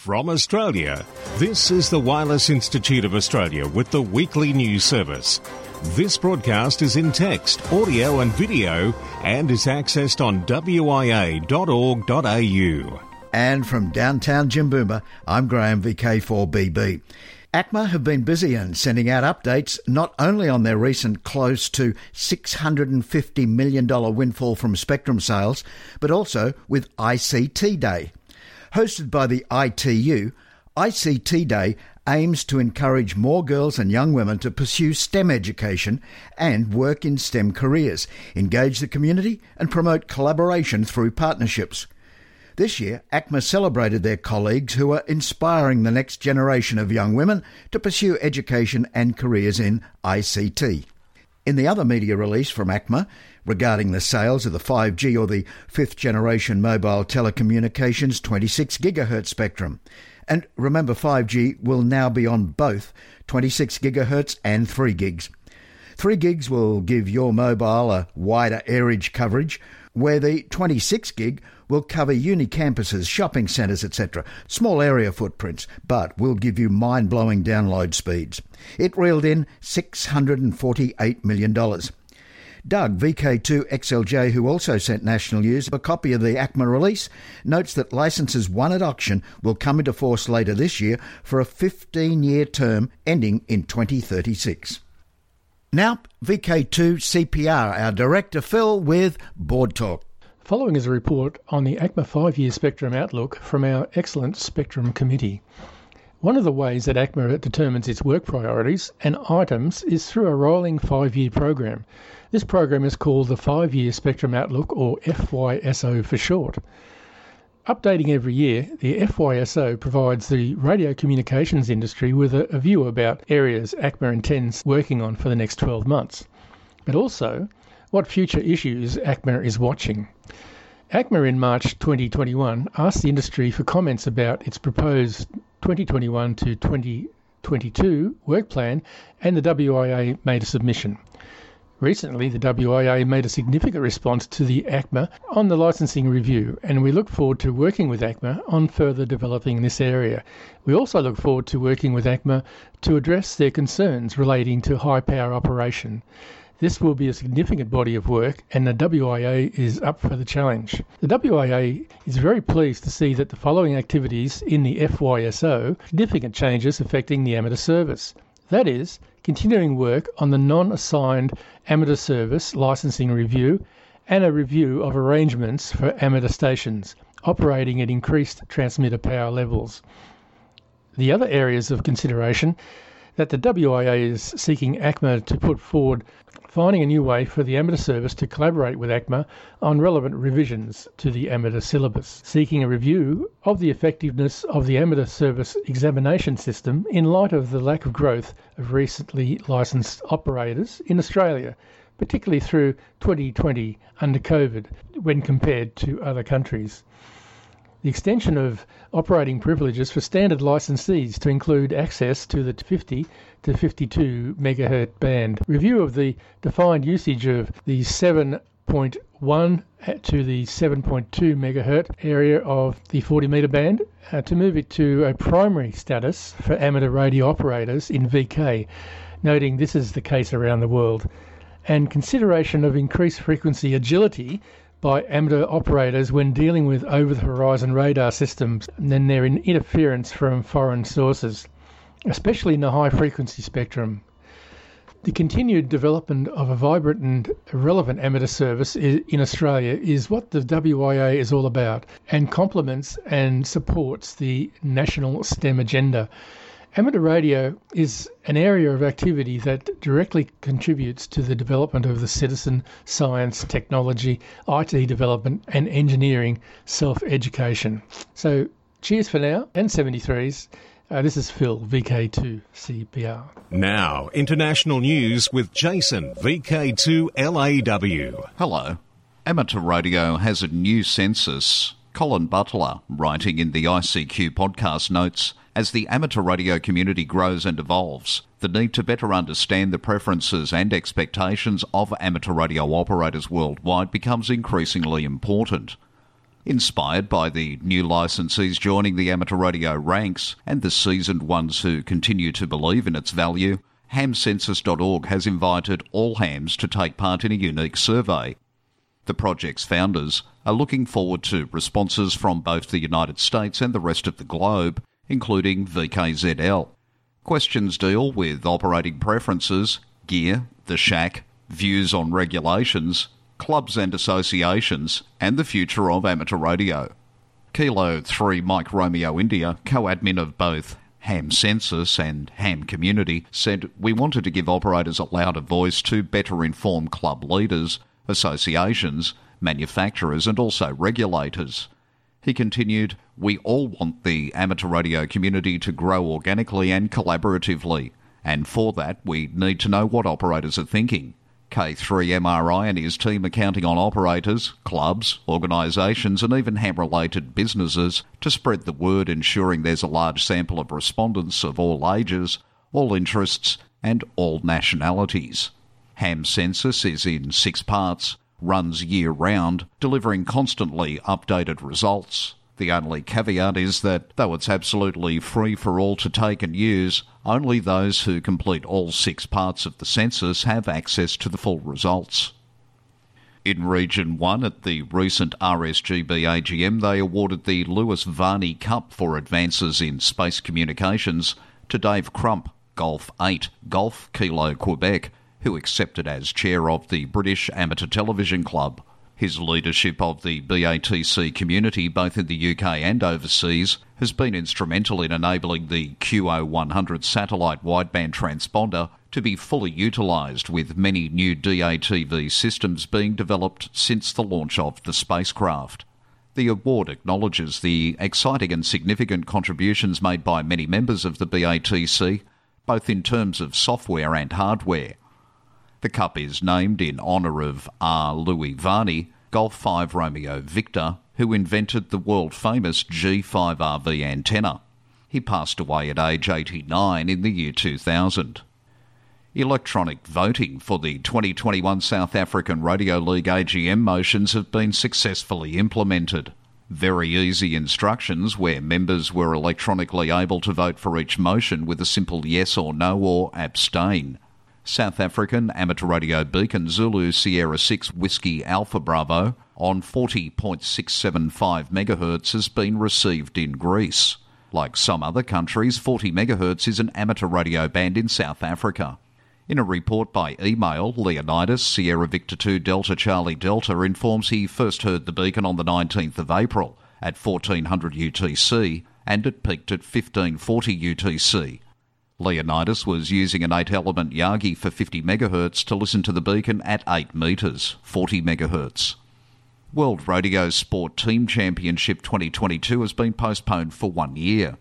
From Australia, this is the Wireless Institute of Australia with the weekly news service. This broadcast is in text, audio, and video and is accessed on wia.org.au. And from downtown Jimboomba, I'm Graham VK4BB. ACMA have been busy and sending out updates not only on their recent close to $650 million windfall from spectrum sales, but also with ICT Day. Hosted by the ITU, ICT Day aims to encourage more girls and young women to pursue STEM education and work in STEM careers, engage the community, and promote collaboration through partnerships. This year, ACMA celebrated their colleagues who are inspiring the next generation of young women to pursue education and careers in ICT. In the other media release from ACMA regarding the sales of the 5G or the fifth generation mobile telecommunications 26 GHz spectrum. And remember, 5G will now be on both 26 GHz and 3 gigs. 3 gigs will give your mobile a wider airage coverage, where the 26 gig will cover uni campuses, shopping centres, etc. Small area footprints, but will give you mind blowing download speeds. It reeled in $648 million. Doug, VK2XLJ, who also sent National News a copy of the ACMA release, notes that licences won at auction will come into force later this year for a 15 year term ending in 2036. Now, VK2CPR, our director Phil with Board Talk. Following is a report on the ACMA five year spectrum outlook from our excellent Spectrum Committee. One of the ways that ACMA determines its work priorities and items is through a rolling five year program. This program is called the Five Year Spectrum Outlook, or FYSO for short. Updating every year, the FYSO provides the radio communications industry with a, a view about areas ACMA intends working on for the next 12 months, but also what future issues ACMA is watching. ACMA in March 2021 asked the industry for comments about its proposed 2021 to 2022 work plan, and the WIA made a submission. Recently, the WIA made a significant response to the ACMA on the licensing review, and we look forward to working with ACMA on further developing this area. We also look forward to working with ACMA to address their concerns relating to high power operation. This will be a significant body of work, and the WIA is up for the challenge. The WIA is very pleased to see that the following activities in the FYSO significant changes affecting the amateur service. That is, continuing work on the non assigned amateur service licensing review and a review of arrangements for amateur stations operating at increased transmitter power levels. The other areas of consideration that the WIA is seeking ACMA to put forward finding a new way for the amateur service to collaborate with ACMA on relevant revisions to the amateur syllabus, seeking a review of the effectiveness of the amateur service examination system in light of the lack of growth of recently licensed operators in Australia, particularly through 2020 under COVID when compared to other countries the extension of operating privileges for standard licensees to include access to the 50 to 52 megahertz band, review of the defined usage of the 7.1 to the 7.2 megahertz area of the 40 meter band uh, to move it to a primary status for amateur radio operators in VK, noting this is the case around the world, and consideration of increased frequency agility by amateur operators when dealing with over the horizon radar systems and their interference from foreign sources, especially in the high frequency spectrum. The continued development of a vibrant and relevant amateur service in Australia is what the WIA is all about and complements and supports the national STEM agenda. Amateur radio is an area of activity that directly contributes to the development of the citizen, science, technology, IT development, and engineering self education. So, cheers for now, and 73s. Uh, this is Phil, VK2CPR. Now, international news with Jason, VK2LAW. Hello. Amateur radio has a new census. Colin Butler, writing in the ICQ podcast notes, as the amateur radio community grows and evolves, the need to better understand the preferences and expectations of amateur radio operators worldwide becomes increasingly important. Inspired by the new licensees joining the amateur radio ranks and the seasoned ones who continue to believe in its value, hamcensus.org has invited all hams to take part in a unique survey. The project's founders are looking forward to responses from both the United States and the rest of the globe, including VKZL. Questions deal with operating preferences, gear, the shack, views on regulations, clubs and associations, and the future of amateur radio. Kilo 3 Mike Romeo India, co admin of both Ham Census and Ham Community, said we wanted to give operators a louder voice to better inform club leaders, associations, manufacturers, and also regulators. He continued, We all want the amateur radio community to grow organically and collaboratively, and for that we need to know what operators are thinking. K3MRI and his team are counting on operators, clubs, organisations, and even ham related businesses to spread the word, ensuring there's a large sample of respondents of all ages, all interests, and all nationalities. Ham Census is in six parts, runs year round, delivering constantly updated results. The only caveat is that, though it's absolutely free for all to take and use, only those who complete all six parts of the census have access to the full results. In Region 1 at the recent RSGB AGM, they awarded the Louis Varney Cup for advances in space communications to Dave Crump, Golf 8, Golf Kilo Quebec, who accepted as chair of the British Amateur Television Club. His leadership of the BATC community, both in the UK and overseas, has been instrumental in enabling the QO100 satellite wideband transponder to be fully utilised, with many new DATV systems being developed since the launch of the spacecraft. The award acknowledges the exciting and significant contributions made by many members of the BATC, both in terms of software and hardware. The Cup is named in honour of R. Louis Varney, Golf 5 Romeo Victor, who invented the world famous G5RV antenna. He passed away at age 89 in the year 2000. Electronic voting for the 2021 South African Radio League AGM motions have been successfully implemented. Very easy instructions where members were electronically able to vote for each motion with a simple yes or no or abstain. South African amateur radio beacon Zulu Sierra 6 Whiskey Alpha Bravo on 40.675 MHz has been received in Greece. Like some other countries, 40 MHz is an amateur radio band in South Africa. In a report by email, Leonidas Sierra Victor 2 Delta Charlie Delta informs he first heard the beacon on the 19th of April at 1400 UTC and it peaked at 1540 UTC. Leonidas was using an 8 element Yagi for 50 MHz to listen to the beacon at 8 metres, 40 MHz. World Radio Sport Team Championship 2022 has been postponed for one year.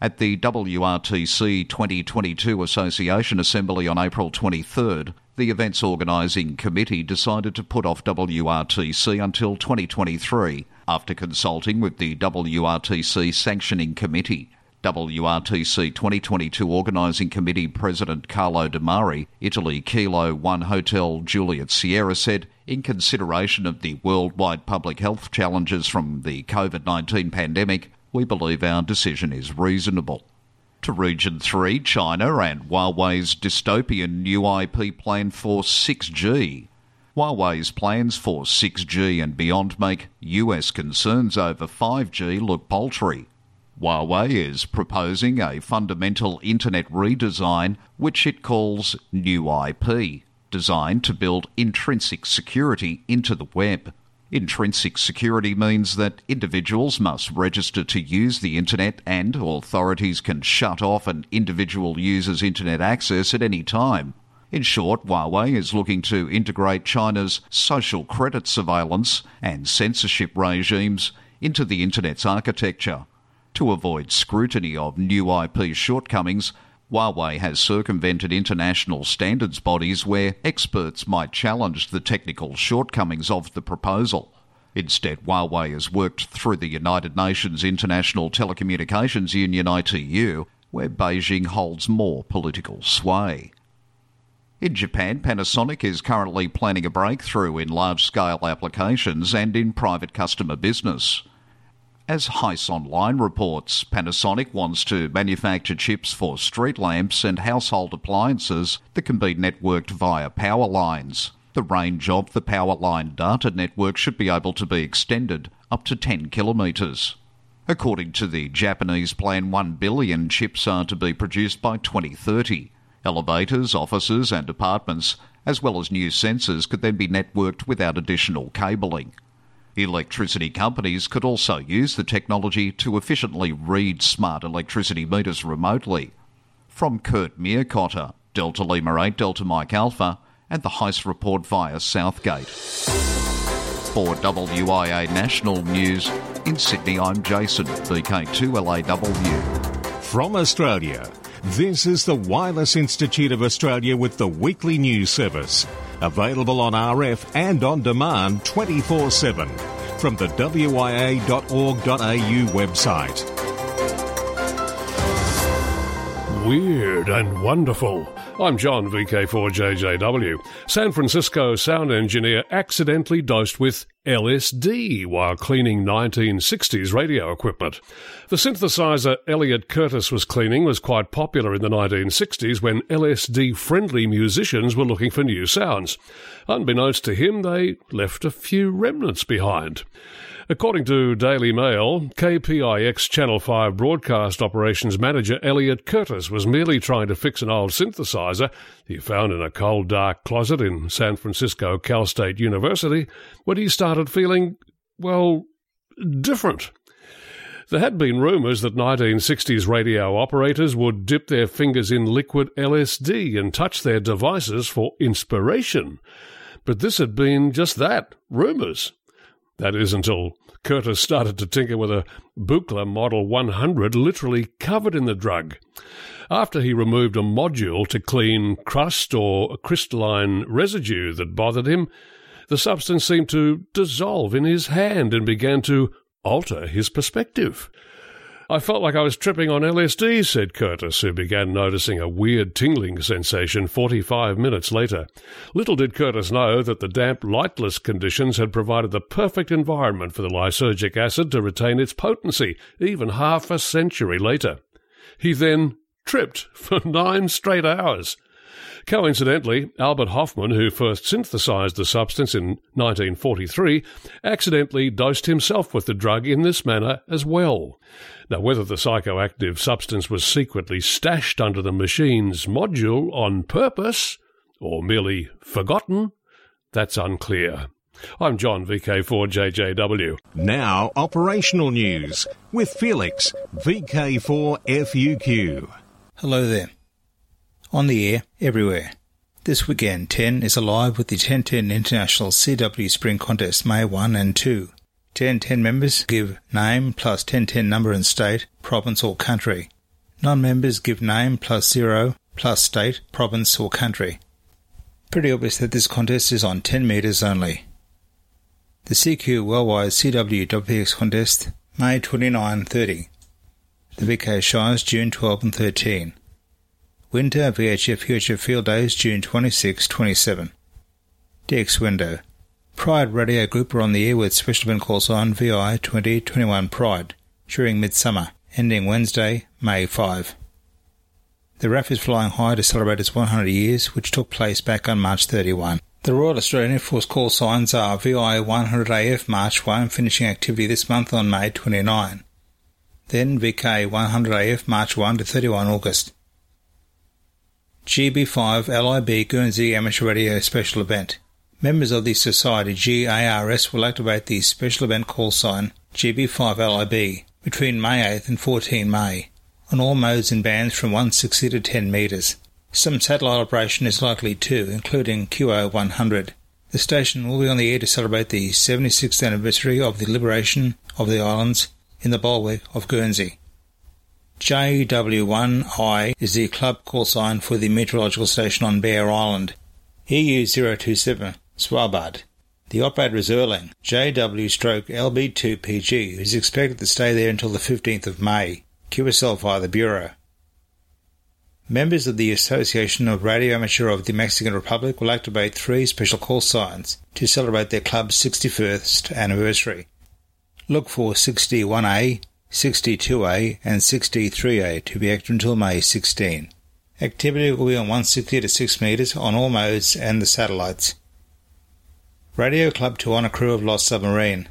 At the WRTC 2022 Association Assembly on April 23rd, the event's organising committee decided to put off WRTC until 2023 after consulting with the WRTC Sanctioning Committee. WRTC 2022 Organising Committee President Carlo Demari, Italy Kilo 1 Hotel Juliet Sierra said, in consideration of the worldwide public health challenges from the COVID 19 pandemic, we believe our decision is reasonable. To Region 3, China and Huawei's dystopian new IP plan for 6G. Huawei's plans for 6G and beyond make US concerns over 5G look paltry. Huawei is proposing a fundamental internet redesign which it calls New IP, designed to build intrinsic security into the web. Intrinsic security means that individuals must register to use the internet and authorities can shut off an individual user's internet access at any time. In short, Huawei is looking to integrate China's social credit surveillance and censorship regimes into the internet's architecture. To avoid scrutiny of new IP shortcomings, Huawei has circumvented international standards bodies where experts might challenge the technical shortcomings of the proposal. Instead, Huawei has worked through the United Nations International Telecommunications Union ITU, where Beijing holds more political sway. In Japan, Panasonic is currently planning a breakthrough in large scale applications and in private customer business. As Heise Online reports, Panasonic wants to manufacture chips for street lamps and household appliances that can be networked via power lines. The range of the power line data network should be able to be extended up to 10 kilometres. According to the Japanese plan, 1 billion chips are to be produced by 2030. Elevators, offices, and apartments, as well as new sensors, could then be networked without additional cabling. Electricity companies could also use the technology to efficiently read smart electricity meters remotely. From Kurt Meerkotter, Delta Lima 8 Delta Mike Alpha, and the Heise report via Southgate. For WIA National News, in Sydney, I'm Jason, VK2LAW. From Australia, this is the Wireless Institute of Australia with the weekly news service. Available on RF and on demand 24 7 from the wia.org.au website. Weird and wonderful. I'm John, VK4JJW. San Francisco sound engineer accidentally dosed with LSD while cleaning 1960s radio equipment. The synthesizer Elliot Curtis was cleaning was quite popular in the 1960s when LSD friendly musicians were looking for new sounds. Unbeknownst to him, they left a few remnants behind. According to Daily Mail, KPIX Channel 5 broadcast operations manager Elliot Curtis was merely trying to fix an old synthesizer he found in a cold, dark closet in San Francisco Cal State University when he started feeling, well, different. There had been rumours that 1960s radio operators would dip their fingers in liquid LSD and touch their devices for inspiration. But this had been just that rumours. That is until Curtis started to tinker with a Buchla Model 100 literally covered in the drug. After he removed a module to clean crust or crystalline residue that bothered him, the substance seemed to dissolve in his hand and began to alter his perspective. I felt like I was tripping on LSD, said Curtis, who began noticing a weird tingling sensation 45 minutes later. Little did Curtis know that the damp, lightless conditions had provided the perfect environment for the lysergic acid to retain its potency, even half a century later. He then tripped for nine straight hours. Coincidentally, Albert Hofmann, who first synthesized the substance in 1943, accidentally dosed himself with the drug in this manner as well. Now, whether the psychoactive substance was secretly stashed under the machine's module on purpose, or merely forgotten, that's unclear. I'm John, VK4JJW. Now, operational news with Felix, VK4FUQ. Hello there on the air everywhere. This weekend, 10 is alive with the 1010 International CW Spring Contest May 1 and 2. 1010 members give name plus 1010 number and state, province or country. Non-members give name plus zero plus state, province or country. Pretty obvious that this contest is on 10 metres only. The CQ Worldwide CW WPX Contest, May 29-30. The VK Shires, June 12 and 13. Winter VHF UHF Field Days June 26 27. DX Window. Pride Radio Group are on the air with special event calls on VI 2021 Pride during midsummer, ending Wednesday, May 5. The RAF is flying high to celebrate its 100 years, which took place back on March 31. The Royal Australian Air Force call signs are VI 100 AF March 1, finishing activity this month on May 29. Then VK 100 AF March 1 to 31 August. GB5 LIB Guernsey Amateur Radio Special Event. Members of the Society GARS will activate the special event call sign GB5 LIB between May 8th and 14 May on all modes and bands from 160 to 10 metres. Some satellite operation is likely too, including QO 100. The station will be on the air to celebrate the 76th anniversary of the liberation of the islands in the Bailiwick of Guernsey. JW1I is the club call sign for the meteorological station on Bear Island. EU027, Svalbard. The operator is Erlang, JW stroke LB2PG, who is expected to stay there until the 15th of May. QSL via the Bureau. Members of the Association of Radio Amateur of the Mexican Republic will activate three special call signs to celebrate their club's 61st anniversary. Look for 61A, 62A, and 63A to be active until May 16. Activity will be on 160 to 6 metres on all modes and the satellites. Radio Club to honour crew of Lost Submarine.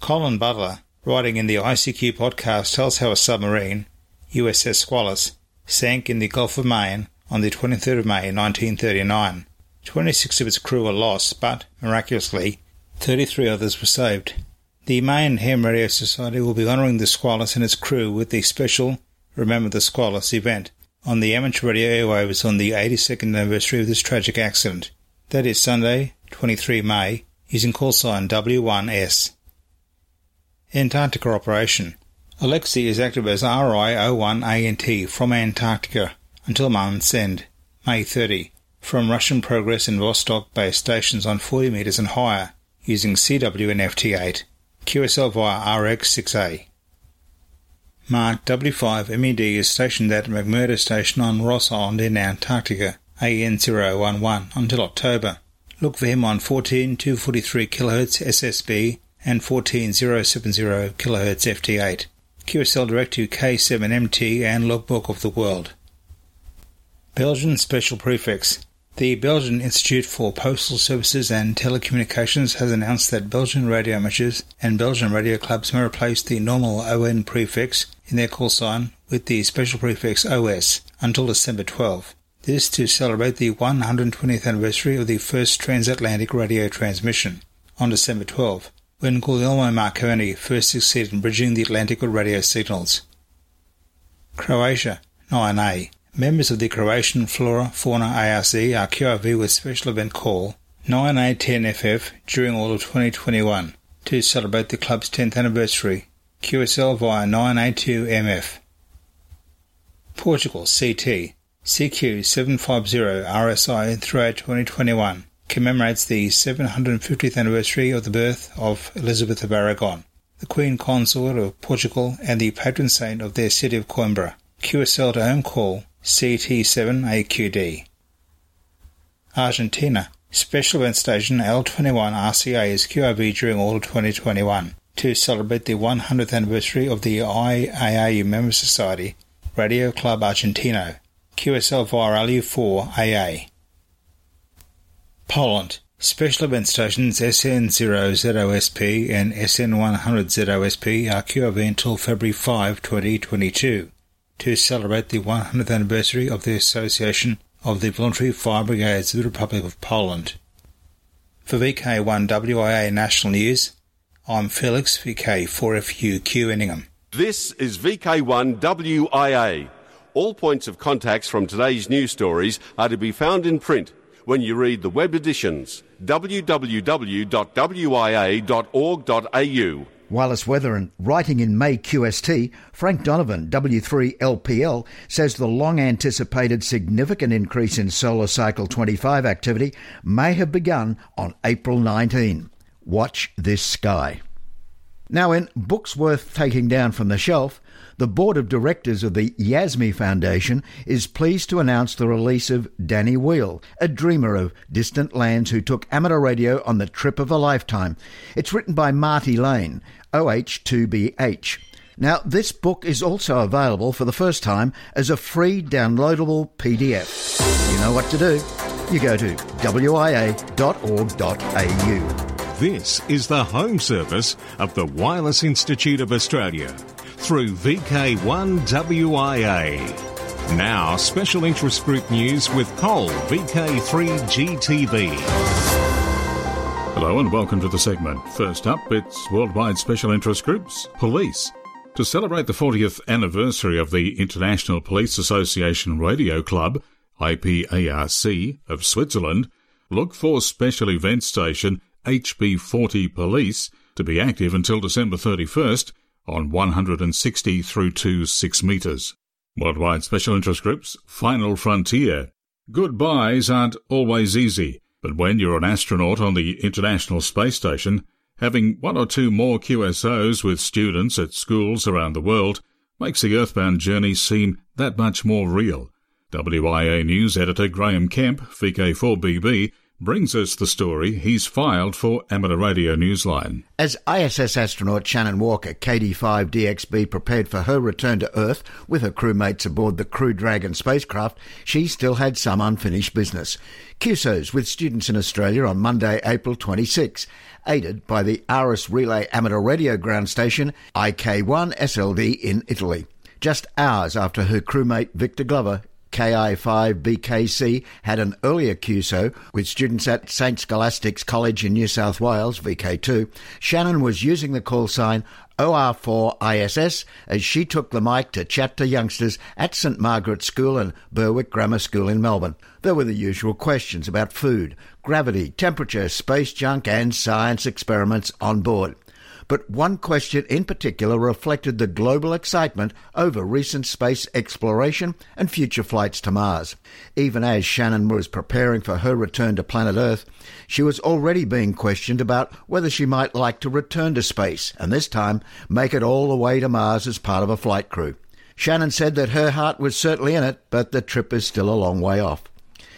Colin Butler, writing in the ICQ podcast, tells how a submarine, USS Squalus, sank in the Gulf of Maine on the 23rd of May 1939. 26 of its crew were lost, but, miraculously, 33 others were saved. The Maine Ham Radio Society will be honouring the Squalus and its crew with the special Remember the Squalus event on the amateur radio airwaves on the 82nd anniversary of this tragic accident. That is Sunday, 23 May, using call sign W1S. Antarctica Operation. Alexei is active as RI-01ANT from Antarctica until month's end, May 30, from Russian progress in Vostok base stations on 40 metres and higher, using CW and FT8. QSL via RX6A. Mark W5 MED is stationed at McMurdo Station on Ross Island in Antarctica, AN011, until October. Look for him on 14243 kHz SSB and 14070 kHz FT8. QSL Direct to K7MT and Logbook of the World. Belgian Special Prefix the Belgian Institute for Postal Services and Telecommunications has announced that Belgian radio amateurs and Belgian radio clubs may replace the normal ON prefix in their call sign with the special prefix OS until December 12. This to celebrate the 120th anniversary of the first transatlantic radio transmission on December 12, when Guglielmo Marconi first succeeded in bridging the Atlantic with radio signals. Croatia 9A Members of the Croatian Flora Fauna ARC are QRV with special event call 9A10FF during all of 2021 to celebrate the club's 10th anniversary. QSL via 9A2MF. Portugal CT CQ750 RSI throughout 2021 commemorates the 750th anniversary of the birth of Elizabeth of Aragon, the Queen Consort of Portugal and the patron saint of their city of Coimbra. QSL to home call CT7AQD. Argentina Special Event Station L21 RCA is QRV during all of 2021 to celebrate the 100th anniversary of the IARU Member Society Radio Club Argentino QSL via LU4AA. Poland Special event stations SN0ZOSP and SN100ZOSP are QRV until February 5, 2022 to celebrate the 100th anniversary of the Association of the Voluntary Fire Brigades of the Republic of Poland. For VK1WIA National News, I'm Felix VK4FUQ Inningham. This is VK1WIA. All points of contacts from today's news stories are to be found in print when you read the web editions www.wia.org.au Wireless weather and writing in May QST, Frank Donovan, W3LPL, says the long anticipated significant increase in solar cycle 25 activity may have begun on April 19. Watch this sky. Now, in books worth taking down from the shelf, the board of directors of the YASME Foundation is pleased to announce the release of Danny Weil, a dreamer of distant lands who took amateur radio on the trip of a lifetime. It's written by Martti Laine, OH2BH. Now, this book is also available for the first time as a free downloadable PDF. You know what to do. You go to wia.org.au. This is the home service of the Wireless Institute of Australia through VK1WIA. Now, special interest group news with Cole VK3GTV. Hello and welcome to the segment. First up, it's Worldwide Special Interest Groups, Police. To celebrate the 40th anniversary of the International Police Association Radio Club, IPARC, of Switzerland, look for special event station HB40 Police to be active until December 31st on 160 through to 6 metres. Worldwide Special Interest Groups, Final Frontier. Goodbyes aren't always easy, but when you're an astronaut on the International Space Station, having one or two more QSOs with students at schools around the world makes the earthbound journey seem that much more real. WIA News editor Graham Kemp, VK4BB, brings us the story he's filed for Amateur Radio Newsline. As ISS astronaut Shannon Walker, KD5DXB, prepared for her return to Earth with her crewmates aboard the Crew Dragon spacecraft, she still had some unfinished business. QSOs with students in Australia on Monday, April 26, aided by the ARISS Relay Amateur Radio Ground Station IK1 SLD in Italy. Just hours after her crewmate Victor Glover KI5BKC had an earlier QSO with students at St Scholastica's College in New South Wales, VK2. Shannon was using the call sign OR4ISS as she took the mic to chat to youngsters at St Margaret's School and Berwick Grammar School in Melbourne. There were the usual questions about food, gravity, temperature, space junk, and science experiments on board but one question in particular reflected the global excitement over recent space exploration and future flights to Mars. Even as Shannon was preparing for her return to planet Earth, she was already being questioned about whether she might like to return to space and this time make it all the way to Mars as part of a flight crew. Shannon said that her heart was certainly in it, but the trip is still a long way off.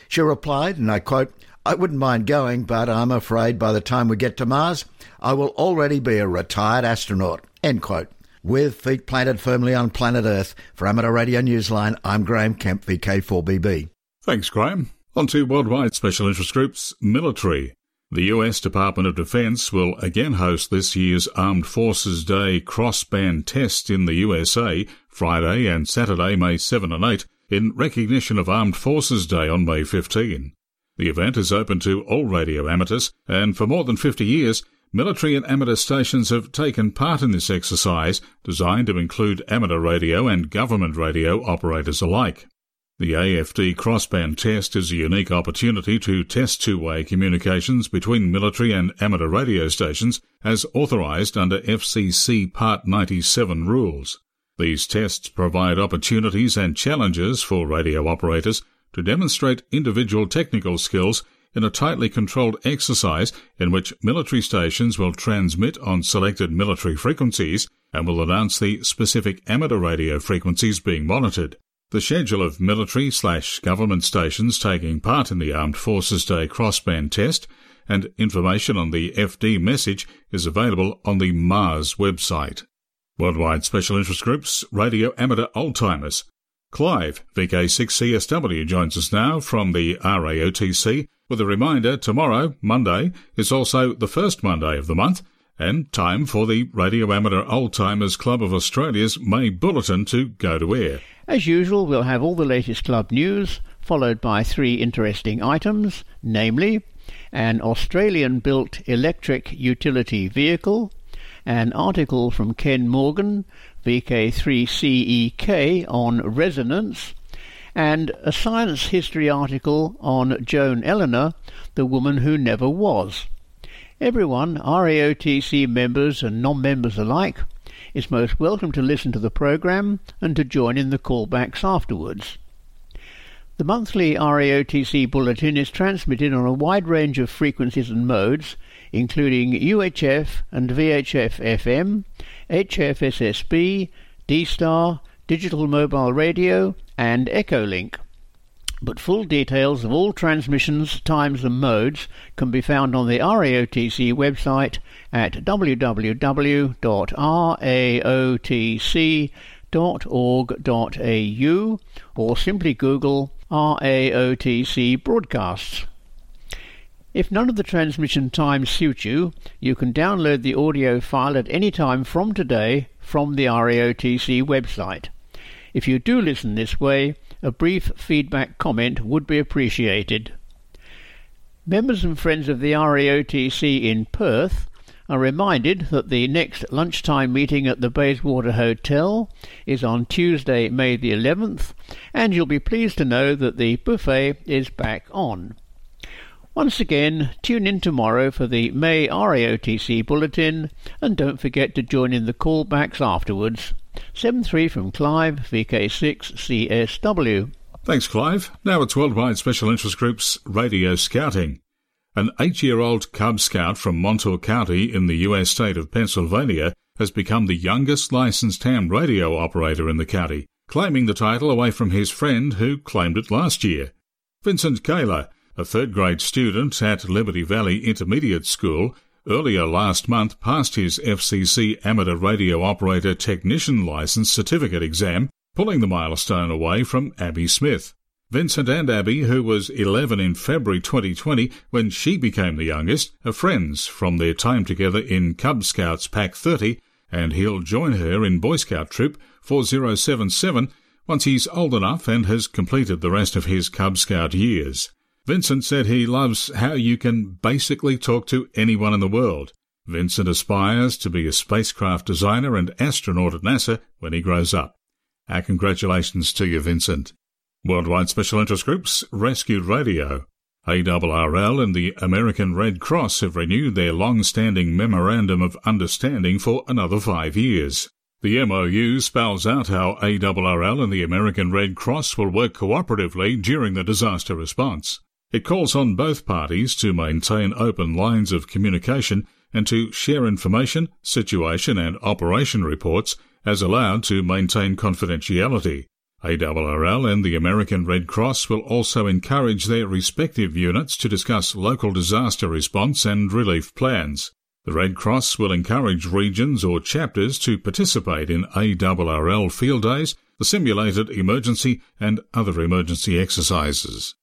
She replied, and I quote, I wouldn't mind going, but I'm afraid by the time we get to Mars, I will already be a retired astronaut. End quote. With feet planted firmly on planet Earth, for Amateur Radio Newsline, I'm Graham Kemp, VK4BB. Thanks, Graham. On to worldwide special interest groups, military. The US Department of Defense will again host this year's Armed Forces Day cross-band test in the USA Friday and Saturday, May 7 and 8, in recognition of Armed Forces Day on May 15. The event is open to all radio amateurs, and for more than 50 years, military and amateur stations have taken part in this exercise designed to include amateur radio and government radio operators alike. The AFD crossband test is a unique opportunity to test two-way communications between military and amateur radio stations as authorised under FCC Part 97 rules. These tests provide opportunities and challenges for radio operators to demonstrate individual technical skills in a tightly controlled exercise in which military stations will transmit on selected military frequencies and will announce the specific amateur radio frequencies being monitored. The schedule of military slash government stations taking part in the Armed Forces Day crossband test and information on the FD message is available on the MARS website. Worldwide Special Interest Groups, Radio Amateur Oldtimers, Clive, VK6CSW, joins us now from the RAOTC with a reminder tomorrow, Monday, is also the first Monday of the month and time for the Radio Amateur Old Timers Club of Australia's May Bulletin to go to air. As usual, we'll have all the latest club news, followed by three interesting items, namely an Australian built electric utility vehicle, an article from Ken Morgan VK3CEK on resonance, and a science history article on Joan Eleanor, the woman who never was. Everyone, RAOTC members and non-members alike, is most welcome to listen to the program and to join in the callbacks afterwards. The monthly RAOTC bulletin is transmitted on a wide range of frequencies and modes, including UHF and VHF FM, HFSSB, D-Star, Digital Mobile Radio, and Echolink. But full details of all transmissions, times and modes can be found on the RAOTC website at www.raotc.org.au or simply Google RAOTC broadcasts. If none of the transmission times suit you, you can download the audio file at any time from today from the RAOTC website. If you do listen this way, a brief feedback comment would be appreciated. Members and friends of the RAOTC in Perth are reminded that the next lunchtime meeting at the Bayswater Hotel is on Tuesday, May the 11th, and you'll be pleased to know that the buffet is back on. Once again, tune in tomorrow for the May RAOTC Bulletin, and don't forget to join in the callbacks afterwards. 7-3 from Clive, VK6CSW. Thanks, Clive. Now it's Worldwide Special Interest Group's Radio Scouting. An eight year old Cub Scout from Montour County in the US state of Pennsylvania has become the youngest licensed ham radio operator in the county, claiming the title away from his friend who claimed it last year. Vincent Kaler, a third grade student at Liberty Valley Intermediate School, earlier last month passed his FCC Amateur Radio Operator Technician License Certificate exam, pulling the milestone away from Abby Smith. Vincent and Abby, who was 11 in February 2020 when she became the youngest, are friends from their time together in Cub Scouts Pack 30, and he'll join her in Boy Scout Troop 4077 once he's old enough and has completed the rest of his Cub Scout years. Vincent said he loves how you can basically talk to anyone in the world. Vincent aspires to be a spacecraft designer and astronaut at NASA when he grows up. Our congratulations to you, Vincent. Worldwide Special Interest Groups Rescued Radio. ARRL and the American Red Cross have renewed their long-standing Memorandum of Understanding for another five years. The MOU spells out how ARRL and the American Red Cross will work cooperatively during the disaster response. It calls on both parties to maintain open lines of communication and to share information, situation and operation reports as allowed to maintain confidentiality. ARRL and the American Red Cross will also encourage their respective units to discuss local disaster response and relief plans. The Red Cross will encourage regions or chapters to participate in ARRL field days, the simulated emergency and other emergency exercises.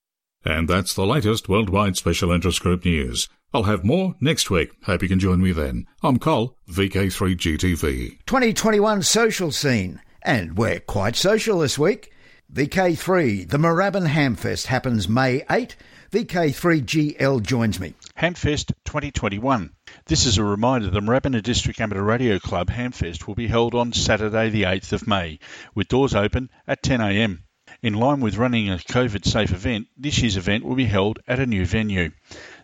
And that's the latest Worldwide Special Interest Group news. I'll have more next week. Hope you can join me then. I'm Cole, VK3GTV. 2021 social scene. And we're quite social this week. VK3, the Moorabbin Hamfest happens May 8. VK3GL joins me. Hamfest 2021. This is a reminder the Moorabbin District Amateur Radio Club Hamfest will be held on Saturday the 8th of May, with doors open at 10am. In line with running a COVID safe event, this year's event will be held at a new venue,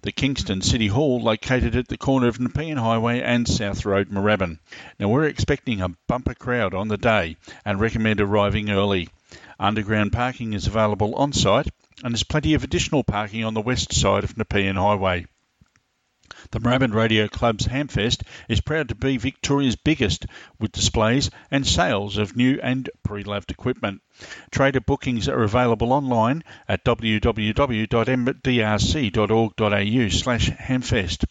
the Kingston City Hall, located at the corner of Nepean Highway and South Road, Moorabbin. Now, we're expecting a bumper crowd on the day and recommend arriving early. Underground parking is available on site, and there's plenty of additional parking on the west side of Nepean Highway. The Moorabbin Radio Club's Hamfest is proud to be Victoria's biggest, with displays and sales of new and pre-loved equipment. Trader bookings are available online at www.mdrc.org.au slash hamfest.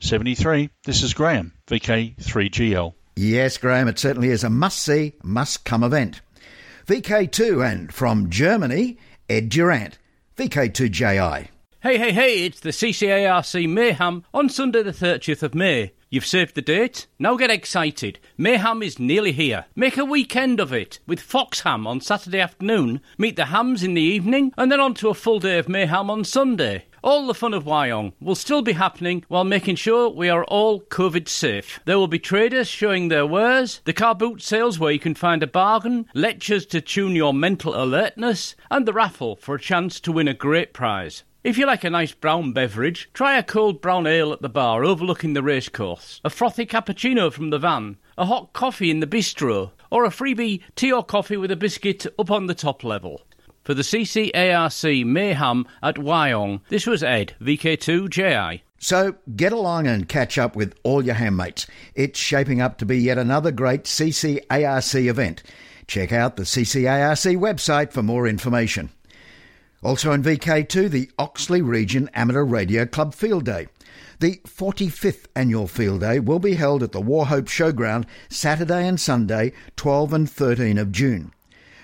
73, this is Graham, VK3GL. Yes, Graham, it certainly is a must-see, must-come event. VK2 and from Germany, Ed Durant, VK2JI. Hey, hey, hey, it's the CCARC Mayhem on Sunday the 30th of May. You've saved the date? Now get excited. Mayhem is nearly here. Make a weekend of it with Foxham on Saturday afternoon, meet the hams in the evening, and then on to a full day of Mayhem on Sunday. All the fun of Wyong will still be happening while making sure we are all COVID safe. There will be traders showing their wares, the car boot sales where you can find a bargain, lectures to tune your mental alertness, and the raffle for a chance to win a great prize. If you like a nice brown beverage, try a cold brown ale at the bar overlooking the racecourse, a frothy cappuccino from the van, a hot coffee in the bistro, or a freebie tea or coffee with a biscuit up on the top level. For the CCARC Mayhem at Wyong, this was Ed, VK2JI. So get along and catch up with all your handmates. It's shaping up to be yet another great CCARC event. Check out the CCARC website for more information. Also in VK2, the Oxley Region Amateur Radio Club Field Day. The 45th annual field day will be held at the Wauchope Showground Saturday and Sunday, 12 and 13 of June.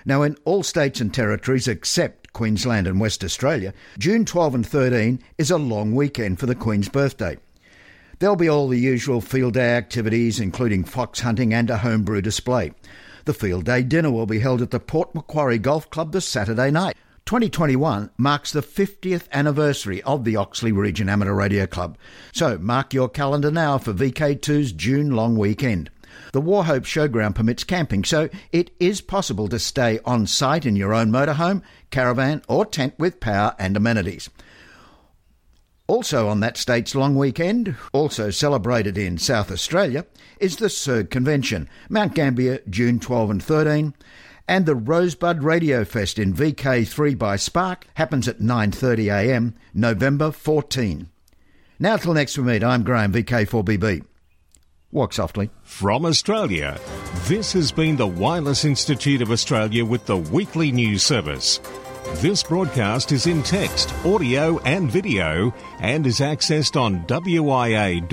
Now, in all states and territories except Queensland and West Australia, June 12 and 13 is a long weekend for the Queen's birthday. There'll be all the usual field day activities, including fox hunting and a homebrew display. The field day dinner will be held at the Port Macquarie Golf Club this Saturday night. 2021 marks the 50th anniversary of the Oxley Region Amateur Radio Club, so mark your calendar now for VK2's June long weekend. The Wauchope Showground permits camping, so it is possible to stay on site in your own motorhome, caravan, or tent with power and amenities. Also on that state's long weekend, also celebrated in South Australia, is the SERG Convention, Mount Gambier, June 12 and 13, and the Rosebud Radio Fest in VK3 by SPARC happens at 9.30am, November 14. Now till next we meet, I'm Graham, VK4BB. Walk softly. From Australia, this has been the Wireless Institute of Australia with the weekly news service. This broadcast is in text, audio, and video and is accessed on wia.org.au.